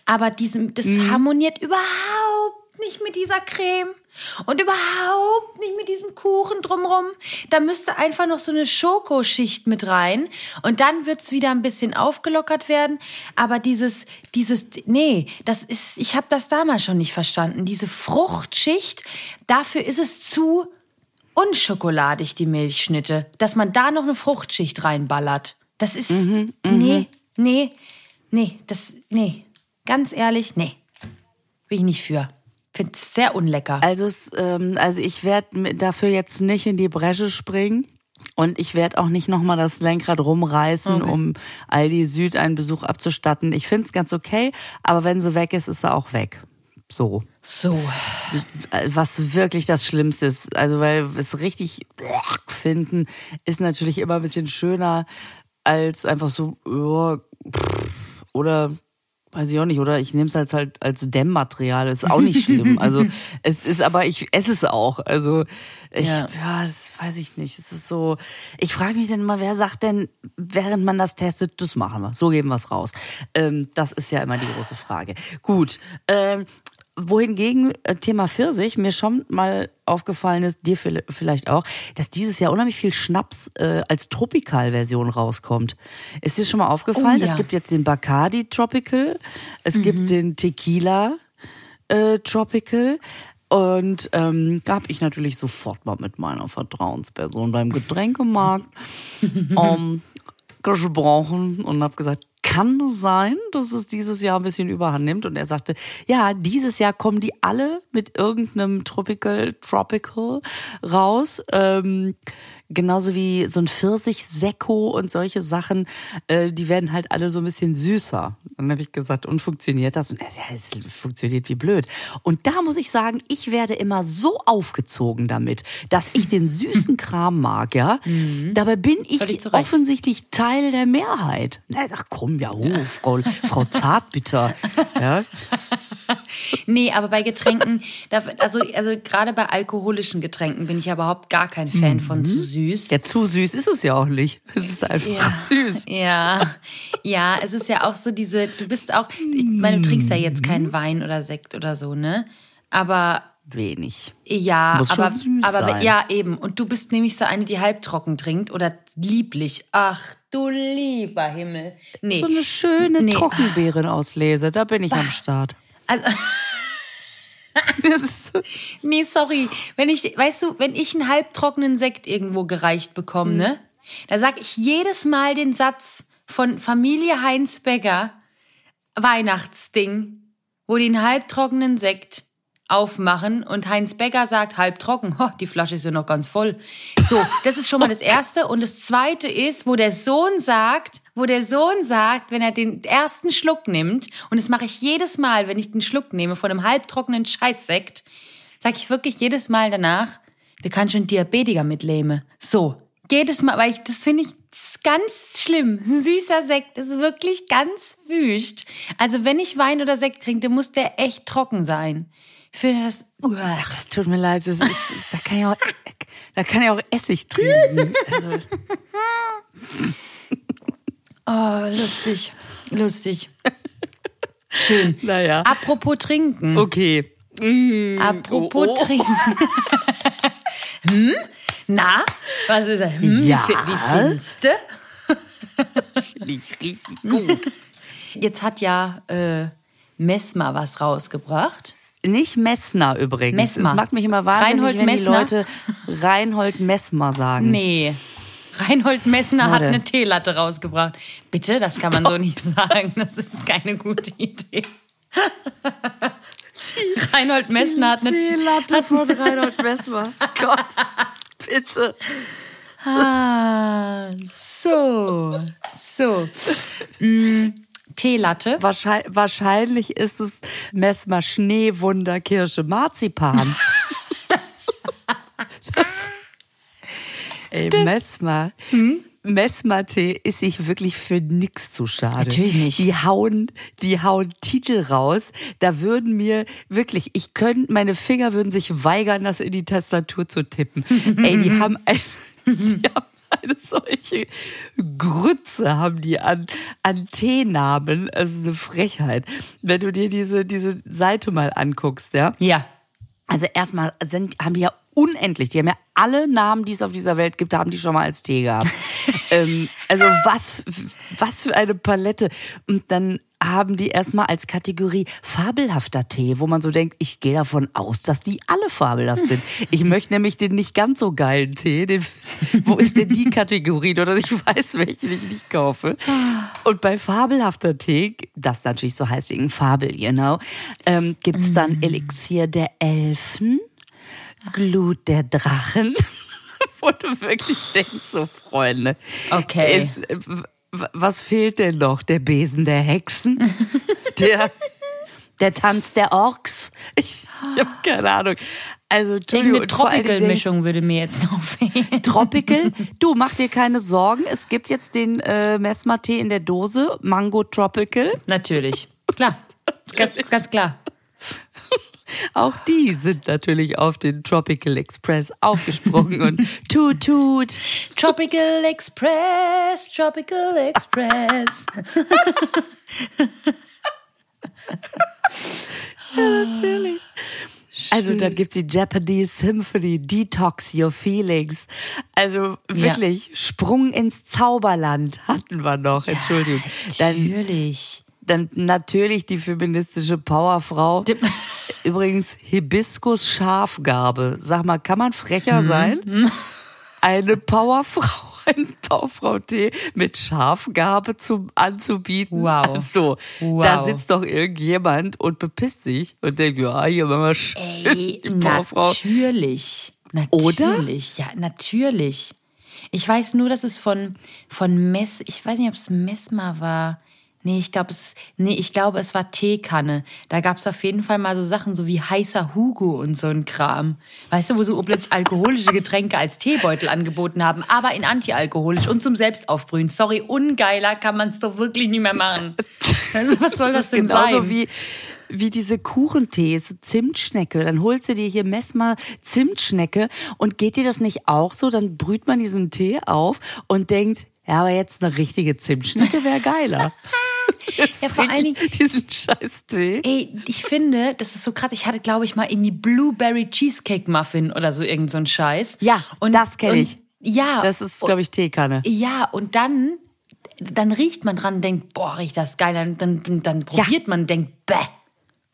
Aber diesem, das harmoniert überhaupt nicht mit dieser Creme und überhaupt nicht mit diesem Kuchen drumrum. Da müsste einfach noch so eine Schokoschicht mit rein und dann wird's wieder ein bisschen aufgelockert werden. Aber dieses, dieses, nee, das ist, ich habe das damals schon nicht verstanden. Diese Fruchtschicht, dafür ist es zu unschokoladig, die Milchschnitte, dass man da noch eine Fruchtschicht reinballert. Das ist, nee, nee, nee, das, nee, ganz ehrlich, nee, bin ich nicht für. Find's sehr unlecker. Also, es, ähm, also ich werde dafür jetzt nicht in die Bresche springen. Und ich werde auch nicht nochmal das Lenkrad rumreißen, Okay. um Aldi Süd einen Besuch abzustatten. Ich finde es ganz okay, aber wenn sie weg ist, ist sie auch weg. So. So, Äh, Was wirklich das Schlimmste ist. Also, weil es richtig finden, ist natürlich immer ein bisschen schöner als einfach so, pff, oder weiß ich auch nicht, oder ich nehme es als halt als Dämmmaterial, ist auch nicht schlimm. Also es ist aber, ich esse es auch. Also ich, Ja. ja, das weiß ich nicht. Es ist so, ich frage mich dann immer, wer sagt denn, während man das testet, das machen wir, so geben wir es raus. Ähm, das ist ja immer die große Frage. Gut, ähm, wohingegen äh, Thema Pfirsich mir schon mal aufgefallen ist, dir vielleicht auch, dass dieses Jahr unheimlich viel Schnaps äh, als Tropical-Version rauskommt. Ist dir schon mal aufgefallen? Oh, ja. Es gibt jetzt den Bacardi Tropical, es gibt den Tequila äh, Tropical. Und ähm, da habe ich natürlich sofort mal mit meiner Vertrauensperson beim Getränkemarkt ähm, gesprochen und habe gesagt, kann es sein, dass es dieses Jahr ein bisschen überhand nimmt? Und er sagte, ja, dieses Jahr kommen die alle mit irgendeinem Tropical, Tropical raus. Ähm, genauso wie so ein Pfirsich-Sekko und solche Sachen, äh, die werden halt alle so ein bisschen süßer. Und dann habe ich gesagt, und funktioniert das? Und ja, es funktioniert wie blöd. Und da muss ich sagen, ich werde immer so aufgezogen damit, dass ich den süßen Kram mag, ja. Dabei bin ich Recht. offensichtlich Teil der Mehrheit. Na, sag, komm, ja, oh, Frau, Frau Zartbitter. Ja. Nee, aber bei Getränken, also, also gerade bei alkoholischen Getränken bin ich ja überhaupt gar kein Fan von zu süß. Ja, zu süß ist es ja auch nicht. Es ist einfach süß. Ja, ja, es ist ja auch so diese, du bist auch, ich meine, du trinkst ja jetzt keinen Wein oder Sekt oder so, ne? Aber Wenig. ja, Muss aber, süß aber sein. ja, eben. Und du bist nämlich so eine, die halbtrocken trinkt oder lieblich. Ach, du lieber Himmel. Nee. So eine schöne Nee. Trockenbeerenauslese, da bin ich am Start. Also, nee, sorry. Wenn ich, weißt du, wenn ich einen halbtrockenen Sekt irgendwo gereicht bekomme, ne? Da sag ich jedes Mal den Satz von Familie Heinz Becker, Weihnachtsding, wo einen halbtrockenen Sekt aufmachen und Heinz Becker sagt, halbtrocken, ho, die Flasche ist ja noch ganz voll. So, das ist schon mal das Erste. Und das Zweite ist, wo der Sohn sagt, wo der Sohn sagt, wenn er den ersten Schluck nimmt, und das mache ich jedes Mal, wenn ich den Schluck nehme von einem halbtrockenen Scheißsekt, sage ich wirklich jedes Mal danach, der kann schon Diabetiker mitleben. So, jedes Mal, weil ich, das finde ich das ganz schlimm. Ein süßer Sekt ist wirklich ganz wüst. Also wenn ich Wein oder Sekt trinke, dann muss der echt trocken sein. Ich finde das, uah. Ach, tut mir leid, das ist, da kann ich auch, da kann ich auch Essig trinken. Also, oh, lustig, lustig. Schön. naja. Apropos trinken. Okay. Mm, Apropos oh, oh. trinken. hm? Na, was ist das? Hm? Ja. Wie, wie findest du? Finde ich richtig gut. Jetzt hat ja äh, Messmer was rausgebracht. Nicht Messner übrigens. Messmer. Es macht mich immer wahnsinnig, Reinhold wenn Messner? die Leute Reinhold Messmer sagen. Nee. Reinhold Messner hat Warte. eine Teelatte rausgebracht. Bitte, das kann man so nicht sagen. Das ist keine gute Idee. Reinhold Messner hat eine Teelatte von Reinhold Messmer. Gott, bitte. Ah, so. So. Mm, Teelatte. Wahrscheinlich, wahrscheinlich ist es Messmer Schneewunder Kirsche Marzipan. das, ey, Messmer. Messmer-Tee ist sich wirklich für nix zu schade. Natürlich nicht. Die hauen, die hauen Titel raus. Da würden mir wirklich, ich könnte, meine Finger würden sich weigern, das in die Tastatur zu tippen. Ey, die haben ein, die haben eine solche Grütze haben die an, an Teenamen. Es ist eine Frechheit. Wenn du dir diese, diese Seite mal anguckst, ja. Ja. Also erstmal sind, haben die ja unendlich, die haben ja alle Namen, die es auf dieser Welt gibt, haben die schon mal als Tee gehabt. ähm, also was, was für eine Palette. Und dann haben die erstmal als Kategorie fabelhafter Tee, wo man so denkt, ich gehe davon aus, dass die alle fabelhaft sind. Ich möchte nämlich den nicht ganz so geilen Tee. Den, wo ist denn die Kategorie, nur dass ich weiß, welchen ich nicht kaufe. Und bei fabelhafter Tee, das natürlich so heißt wegen Fabel, you know, ähm, gibt's dann Elixier der Elfen, Glut der Drachen. Wo du wirklich denkst, so Freunde. Okay. Jetzt, äh, was fehlt denn noch? Der Besen der Hexen? der, der Tanz der Orks? Ich, ich habe keine Ahnung. Also, Entschuldigung. Tropical-Mischung würde mir jetzt noch fehlen. Tropical. Du, mach dir keine Sorgen. Es gibt jetzt den äh, Messmer-Tee in der Dose. Mango Tropical. Natürlich. Klar. Ganz, ganz klar. Auch die sind natürlich auf den Tropical Express aufgesprungen und tut, tut. Tropical Express, Tropical Express. Natürlich. Also dann gibt's die Japanese Symphony, Detox Your Feelings. Also wirklich, Sprung ins Zauberland hatten wir noch, Entschuldigung. Natürlich. dann natürlich die feministische Powerfrau. Die- Übrigens Hibiskus Schafgarbe. Sag mal, kann man frecher sein? Eine Powerfrau, ein Powerfrau-Tee mit Schafgarbe zum anzubieten. Wow. Also, Wow. da sitzt doch irgendjemand und bepisst sich und denkt, ja, hier machen wir schön Ey, die Powerfrau. natürlich. Oder? Natürlich, ja, natürlich. Ich weiß nur, dass es von, von Mess, ich weiß nicht, ob es Messmer war. Nee, ich glaube, es, nee, ich glaube, es war Teekanne. Da gab es auf jeden Fall mal so Sachen so wie heißer Hugo und so ein Kram. Weißt du, wo so plötzlich alkoholische Getränke als Teebeutel angeboten haben, aber in antialkoholisch und zum Selbstaufbrühen. Sorry, ungeiler kann man es doch wirklich nicht mehr machen. Was soll das, denn Genauso sein? wie wie diese Kuchentees, Zimtschnecke. Dann holst du dir hier Messmer Zimtschnecke und geht dir das nicht auch so? Dann brüht man diesen Tee auf und denkt, ja, aber jetzt eine richtige Zimtschnecke wäre geiler. Jetzt Ja, vor allen ich diesen scheiß Tee. Ey, ich finde, das ist so krass. Ich hatte, glaube ich, mal in die Blueberry Cheesecake Muffin oder so irgend so ein Scheiß. Ja, das kenn und- ich. Ja. Das ist, glaube ich, Teekanne. Ja, und dann, dann riecht man dran und denkt, boah, riecht das geil. Dann, dann, dann probiert man und denkt, bäh.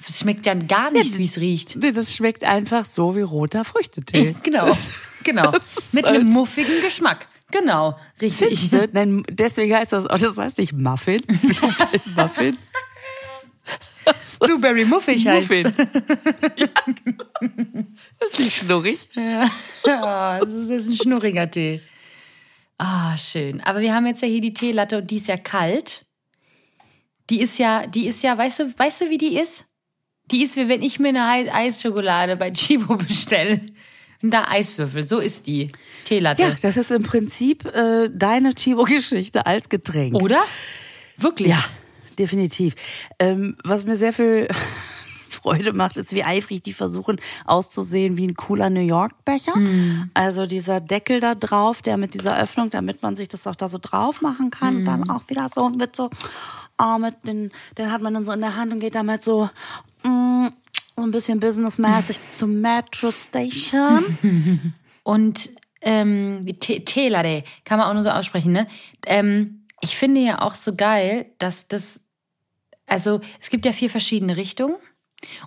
Es schmeckt ja gar nicht, wie es riecht. Nee, Das schmeckt einfach so wie roter Früchtetee. Genau, genau. Mit halt- einem muffigen Geschmack. Genau, richtig. Findest? Nein, deswegen heißt das auch, das heißt nicht Muffin, Blueberry Muffin. Blueberry muffig heißt Muffin. ja. Das ist nicht schnurrig. Ja, das ist, das ist ein schnurriger Tee. Ah, schön. Aber wir haben jetzt ja hier die Teelatte und die ist ja kalt. Die ist ja, die ist ja, weißt du, weißt du, wie die ist? Die ist wie wenn ich mir eine Ei- Eisschokolade bei Chibo bestelle. Und da Eiswürfel. So ist die Teelatte. Ja, das ist im Prinzip äh, deine Chibo-Geschichte als Getränk. Oder? Wirklich? Ja, definitiv. Ähm, was mir sehr viel Freude macht, ist, wie eifrig die versuchen auszusehen wie ein cooler New York-Becher. Also dieser Deckel da drauf, der mit dieser Öffnung, damit man sich das auch da so drauf machen kann, dann auch wieder so mit so, oh, mit den, den hat man dann so in der Hand und geht damit so, mm, so ein bisschen businessmäßig zum Metro Station. Und ähm, die Te- Teelatte kann man auch nur so aussprechen, ne? Ähm, ich finde ja auch so geil, dass das, also es gibt ja vier verschiedene Richtungen.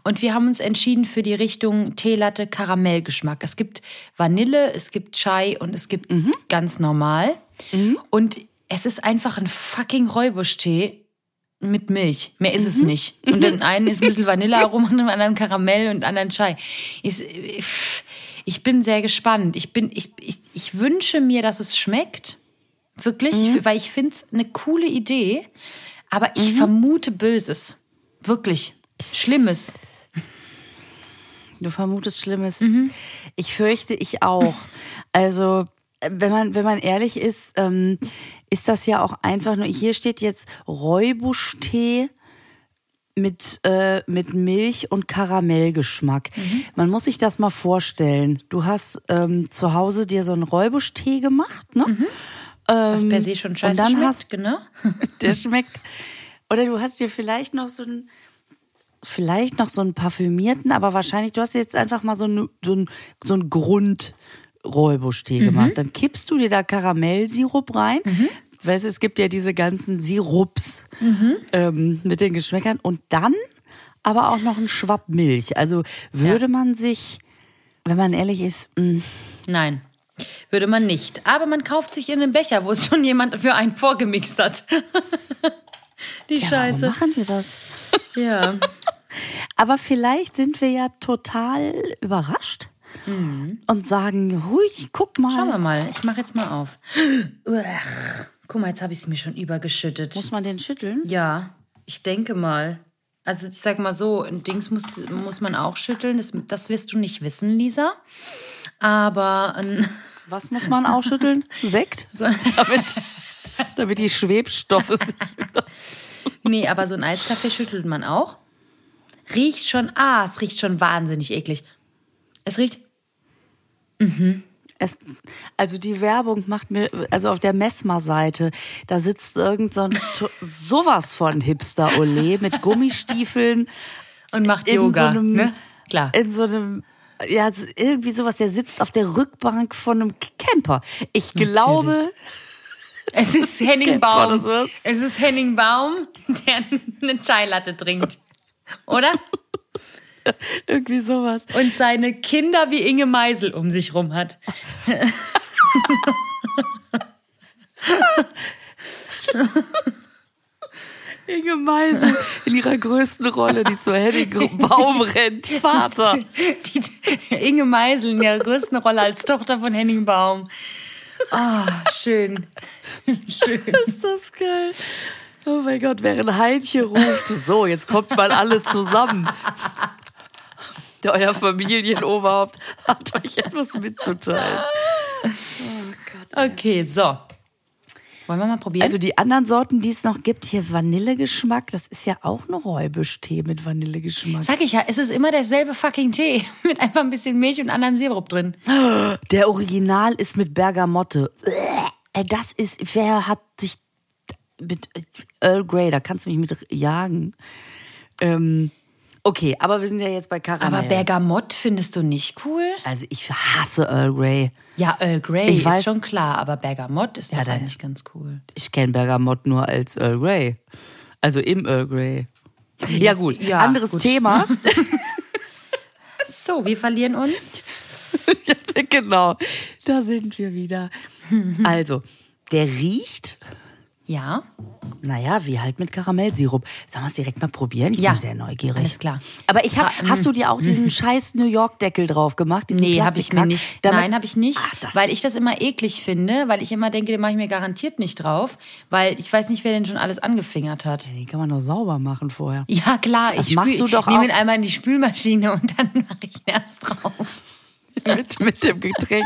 Und wir haben uns entschieden für die Richtung Teelatte Karamellgeschmack. Es gibt Vanille, es gibt Chai und es gibt ganz normal. Und es ist einfach ein fucking Räubusch-Tee mit Milch. Mehr ist es nicht. Und den einen ist ein bisschen Vanillearoma und dem anderen Karamell und anderen Chai. Ist, ich bin sehr gespannt. Ich, bin, ich, ich, ich wünsche mir, dass es schmeckt. Wirklich, ich, weil ich finde es eine coole Idee. Aber ich vermute Böses. Wirklich. Schlimmes. Du vermutest Schlimmes. Ich fürchte, ich auch. Also, wenn man, wenn man ehrlich ist, ähm, ist das ja auch einfach nur, hier steht jetzt Räubusch-Tee mit, äh, mit Milch und Karamellgeschmack. Man muss sich das mal vorstellen. Du hast ähm, zu Hause dir so einen Räubusch-Tee gemacht, ne? Was per se schon scheiße und dann schmeckt, hast- genau. Der schmeckt. Oder du hast dir vielleicht noch so einen, vielleicht noch so einen parfümierten, aber wahrscheinlich, du hast jetzt einfach mal so einen, so einen, so einen Grund. Räubusch-Tee gemacht. Dann kippst du dir da Karamellsirup rein. Weißt du, es gibt ja diese ganzen Sirups ähm, mit den Geschmäckern. Und dann aber auch noch ein Schwapp Milch. Also würde man sich, wenn man ehrlich ist, mh, Nein. Würde man nicht. Aber man kauft sich in einen Becher, wo es schon jemand für einen vorgemixt hat. Die ja, Scheiße. warum machen wir das? Ja. Aber vielleicht sind wir ja total überrascht und sagen, hui, guck mal. Mhm. Schauen wir mal. Ich mache jetzt mal auf. Uah. Guck mal, jetzt habe ich es mir schon übergeschüttet. Muss man den schütteln? Ja, ich denke mal. Also ich sag mal so, ein Dings muss, muss man auch schütteln. Das, das wirst du nicht wissen, Lisa. Aber ein, Was muss man ausschütteln? Sekt? so, Damit, damit die Schwebstoffe sich. nee, aber so ein Eiskaffee schüttelt man auch. Riecht schon, ah, es riecht schon wahnsinnig eklig. Es riecht, Es, also die Werbung macht mir, also auf der Messmer-Seite, da sitzt irgend so ein sowas von Hipster-Ole mit Gummistiefeln und macht in Yoga, so einem, ne? Klar. in so einem, ja, irgendwie sowas, der sitzt auf der Rückbank von einem Camper. Ich glaube, Es ist Henning Baum. Es ist Henning Baum, der eine Chai-Latte trinkt. Oder? irgendwie sowas. Und seine Kinder wie Inge Meisel um sich rum hat. Inge Meisel in ihrer größten Rolle, die zu Henning Baum rennt, Vater. Die, Inge Meisel in ihrer größten Rolle als Tochter von Henning Baum. Ah, schön. schön. Ist das geil. Oh mein Gott, während Heinchen ruft, so, jetzt kommt mal alle zusammen. Der euer Familienoberhaupt hat euch etwas mitzuteilen. Okay, so. Wollen wir mal probieren? Also die anderen Sorten, die es noch gibt, hier Vanillegeschmack, das ist ja auch ein Räubisch-Tee mit Vanillegeschmack. Sag ich ja, es ist immer derselbe fucking Tee. Mit einfach ein bisschen Milch und anderem Sirup drin. Der Original ist mit Bergamotte. Äh, Das ist, wer hat sich mit Earl Grey, da kannst du mich mit jagen. Ähm, okay, aber wir sind ja jetzt bei Karamell. Aber Bergamott findest du nicht cool? Also ich hasse Earl Grey. Ja, Earl Grey Ich ist weiß- schon klar, aber Bergamott ist Ja, doch da- eigentlich ganz cool. Ich kenne Bergamott nur als Earl Grey. Also im Earl Grey. Ja gut, ja, anderes gut. Thema. So, wir verlieren uns. genau, da sind wir wieder. Also, der riecht, Ja, naja, wie halt mit Karamellsirup. Sollen wir es direkt mal probieren? Ich Ja, bin sehr neugierig. alles klar. Aber ich hab, Ah, hast du dir auch diesen scheiß New York Deckel drauf gemacht? Diesen nee, habe ich mir nicht. Damit- Nein, habe ich nicht, Ach, weil ich das immer eklig finde, weil ich immer denke, den mache ich mir garantiert nicht drauf, weil ich weiß nicht, wer den schon alles angefingert hat. Den kann man doch sauber machen vorher. Ja, klar, Das ich machst spül- du doch nehme ihn einmal in die Spülmaschine und dann mache ich ihn erst drauf. mit, mit dem Getränk.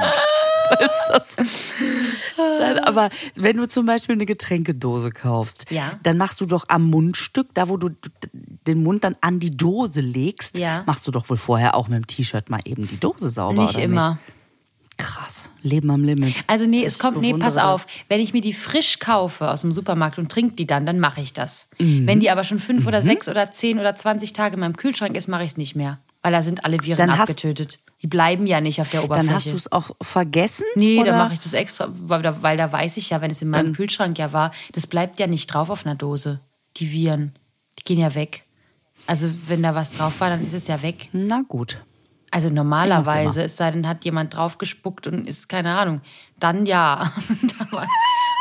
Das- Nein, aber wenn du zum Beispiel eine Getränkedose kaufst, Ja. dann machst du doch am Mundstück, da wo du den Mund dann an die Dose legst, Ja. machst du doch wohl vorher auch mit dem T-Shirt mal eben die Dose sauber. nicht oder immer. Nicht? Krass, Leben am Limit. Also nee, es kommt, nee, pass auf. das. Wenn ich mir die frisch kaufe aus dem Supermarkt und trinke die dann, dann mache ich das. Mhm. Wenn die aber schon fünf oder sechs oder zehn oder zwanzig Tage in meinem Kühlschrank ist, mache ich es nicht mehr. Weil da sind alle Viren Dann abgetötet. Die bleiben ja nicht auf der Oberfläche. Dann hast du es auch vergessen? Nee, oder? dann mache ich das extra, weil da, weil da weiß ich ja, wenn es in meinem Kühlschrank ja war, das bleibt ja nicht drauf auf einer Dose. Die Viren, die gehen ja weg. Also wenn da was drauf war, dann ist es ja weg. Na gut. Also normalerweise, es sei denn, hat jemand draufgespuckt und ist keine Ahnung. Dann ja. Dann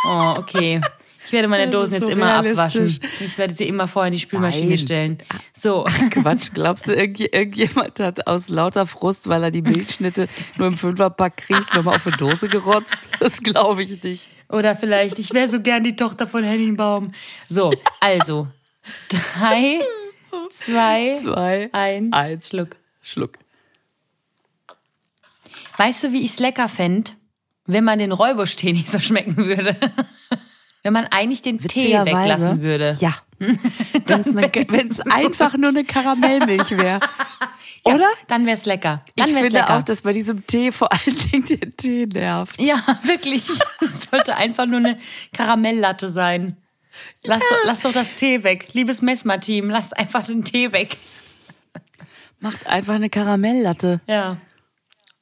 oh, okay. Ich werde meine Das Dosen ist jetzt so immer abwaschen. Ich werde sie immer vorher in die Spülmaschine Nein. stellen. So. Quatsch, glaubst du, irgendj- irgendjemand hat aus lauter Frust, weil er die Milchschnitte nur im Fünferpack kriegt, nochmal auf eine Dose gerotzt? Das glaube ich nicht. Oder vielleicht, ich wäre so gern die Tochter von Henning Baum. So, also. Drei, zwei, Zwei, eins, eins. Schluck. Schluck. Weißt du, wie ich es lecker fände, wenn man den Räubusch-Tee nicht so schmecken würde? wenn man eigentlich den Tee weglassen würde. Ja. Wenn es einfach nur eine Karamellmilch wäre. Ja, Oder? Dann wäre es lecker. Dann ich wäre es finde lecker. auch, dass bei diesem Tee vor allen Dingen der Tee nervt. ja, wirklich. Es sollte einfach nur eine Karamelllatte sein. Lass, doch, lass doch das Tee weg. Liebes Messmer-Team, lasst einfach den Tee weg. Macht einfach eine Karamelllatte. Ja.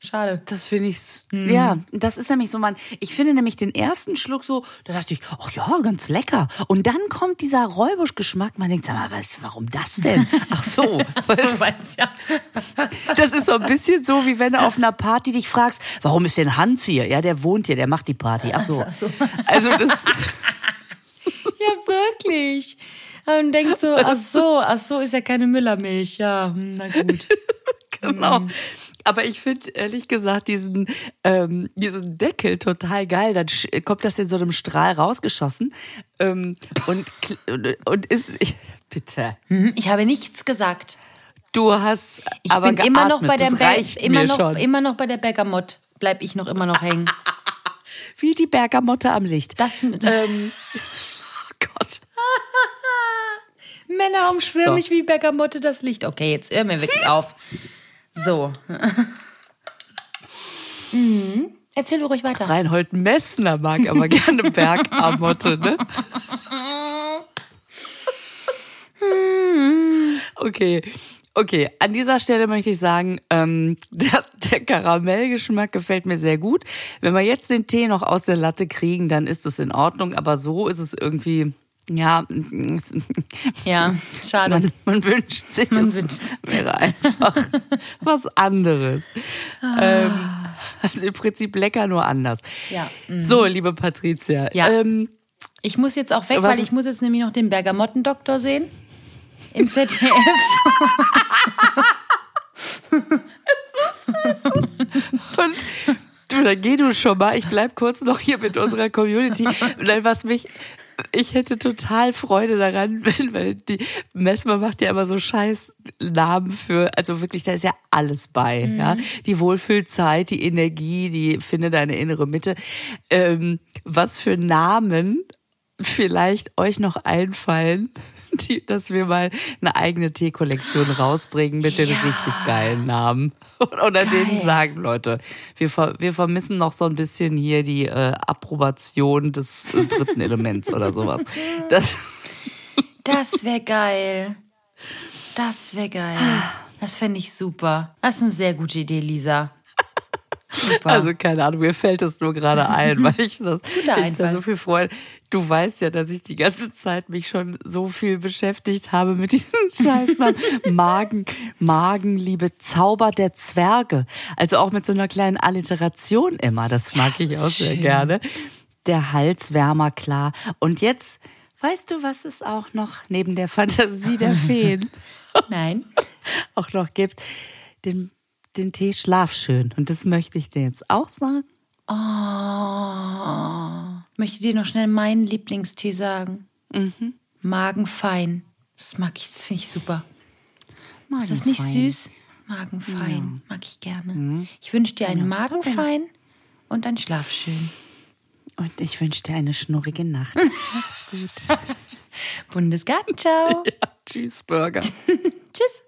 Schade. Das finde ich, s- ja, das ist nämlich so mein, ich finde nämlich den ersten Schluck so, da dachte ich, ach ja, ganz lecker. Und dann kommt dieser Räubusch-Geschmack, man denkt, sag mal, was, warum das denn? Ach so, So, weil's- ja. das ist so ein bisschen so, wie wenn du auf einer Party dich fragst, warum ist denn Hans hier? Ja, der wohnt hier, der macht die Party. Ach so. Also das, Ja, wirklich. Und denkt so, ach so, ach so, ist ja keine Müllermilch. Ja, hm, na gut. genau. Aber ich finde ehrlich gesagt diesen, ähm, diesen Deckel total geil. Dann kommt das in so einem Strahl rausgeschossen ähm, und, und, und ist, ich, bitte. Hm, Ich habe nichts gesagt. Du hast Ich aber bin immer noch geatmet. bei der Be immer noch, schon. immer noch bei der Bergamott. Bleib ich noch immer noch hängen. Wie die Bergamotte am Licht. Das ähm, oh Gott. Männer umschwirren So. mich wie Bergamotte das Licht. Okay, jetzt hör mir wirklich auf. So. mhm. Erzähl du ruhig weiter. Reinhold Messner mag aber gerne Bergamotte, ne? Okay. Okay, an dieser Stelle möchte ich sagen, ähm, der, der Karamellgeschmack gefällt mir sehr gut. Wenn wir jetzt den Tee noch aus der Latte kriegen, dann ist es in Ordnung. Aber so ist es irgendwie, ja, Ja, schade. man, man wünscht sich, Man es wünscht. wäre einfach was anderes. Ähm, also im Prinzip lecker, nur anders. Ja, So, liebe Patricia. Ja. Ähm, Ich muss jetzt auch weg, Was- weil ich muss jetzt nämlich noch den Bergamottendoktor sehen. Im ZDF. und Du, dann geh du schon mal. Ich bleib kurz noch hier mit unserer Community. Weil was mich ich hätte total Freude daran, wenn, weil die Messmer macht ja immer so scheiß Namen für, also wirklich, da ist ja alles bei, mhm. ja. Die Wohlfühlzeit, die Energie, die finde deine innere Mitte. Ähm, was für Namen vielleicht euch noch einfallen, die, dass wir mal eine eigene Teekollektion rausbringen mit den richtig geilen Namen. Oder Geil. denen sagen, Leute, wir, wir vermissen noch so ein bisschen hier die äh, Approbation des äh, dritten Elements oder sowas. Das, das wäre geil. Das wäre geil. Das fände ich super. Das ist eine sehr gute Idee, Lisa. Super. Also keine Ahnung, mir fällt es nur gerade ein, weil ich das ich da so viel Freude. Du weißt ja, dass ich die ganze Zeit mich schon so viel beschäftigt habe mit diesem Scheißnamen. Magen, Magenliebe, Zauber der Zwerge. Also auch mit so einer kleinen Alliteration immer. Das mag ja, das ich auch sehr gerne. Der Halswärmer, klar. Und jetzt, weißt du, was es auch noch neben der Fantasie der Feen Nein. auch noch gibt? Den den Tee Schlaf schön. Und das möchte ich dir jetzt auch sagen. Oh, möchte dir noch schnell meinen Lieblingstee sagen. Mhm. Magenfein. Das mag ich, das finde ich super. Magenfein. Ist das nicht süß? Magenfein. Ja. Mag ich gerne. Mhm. Ich wünsche dir einen ja. Magenfein und ein Schlafschön. Und ich wünsche dir eine schnurrige Nacht. gut. Bundesgarten, ciao. Ja, tschüss, Burger. tschüss.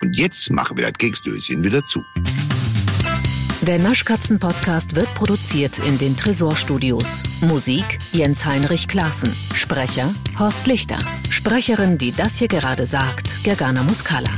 Und jetzt machen wir das Keksdöschen wieder zu. Der Naschkatzen-Podcast wird produziert in den Tresorstudios. Musik Jens Heinrich Klaassen. Sprecher Horst Lichter. Sprecherin, die das hier gerade sagt, Gergana Muscala.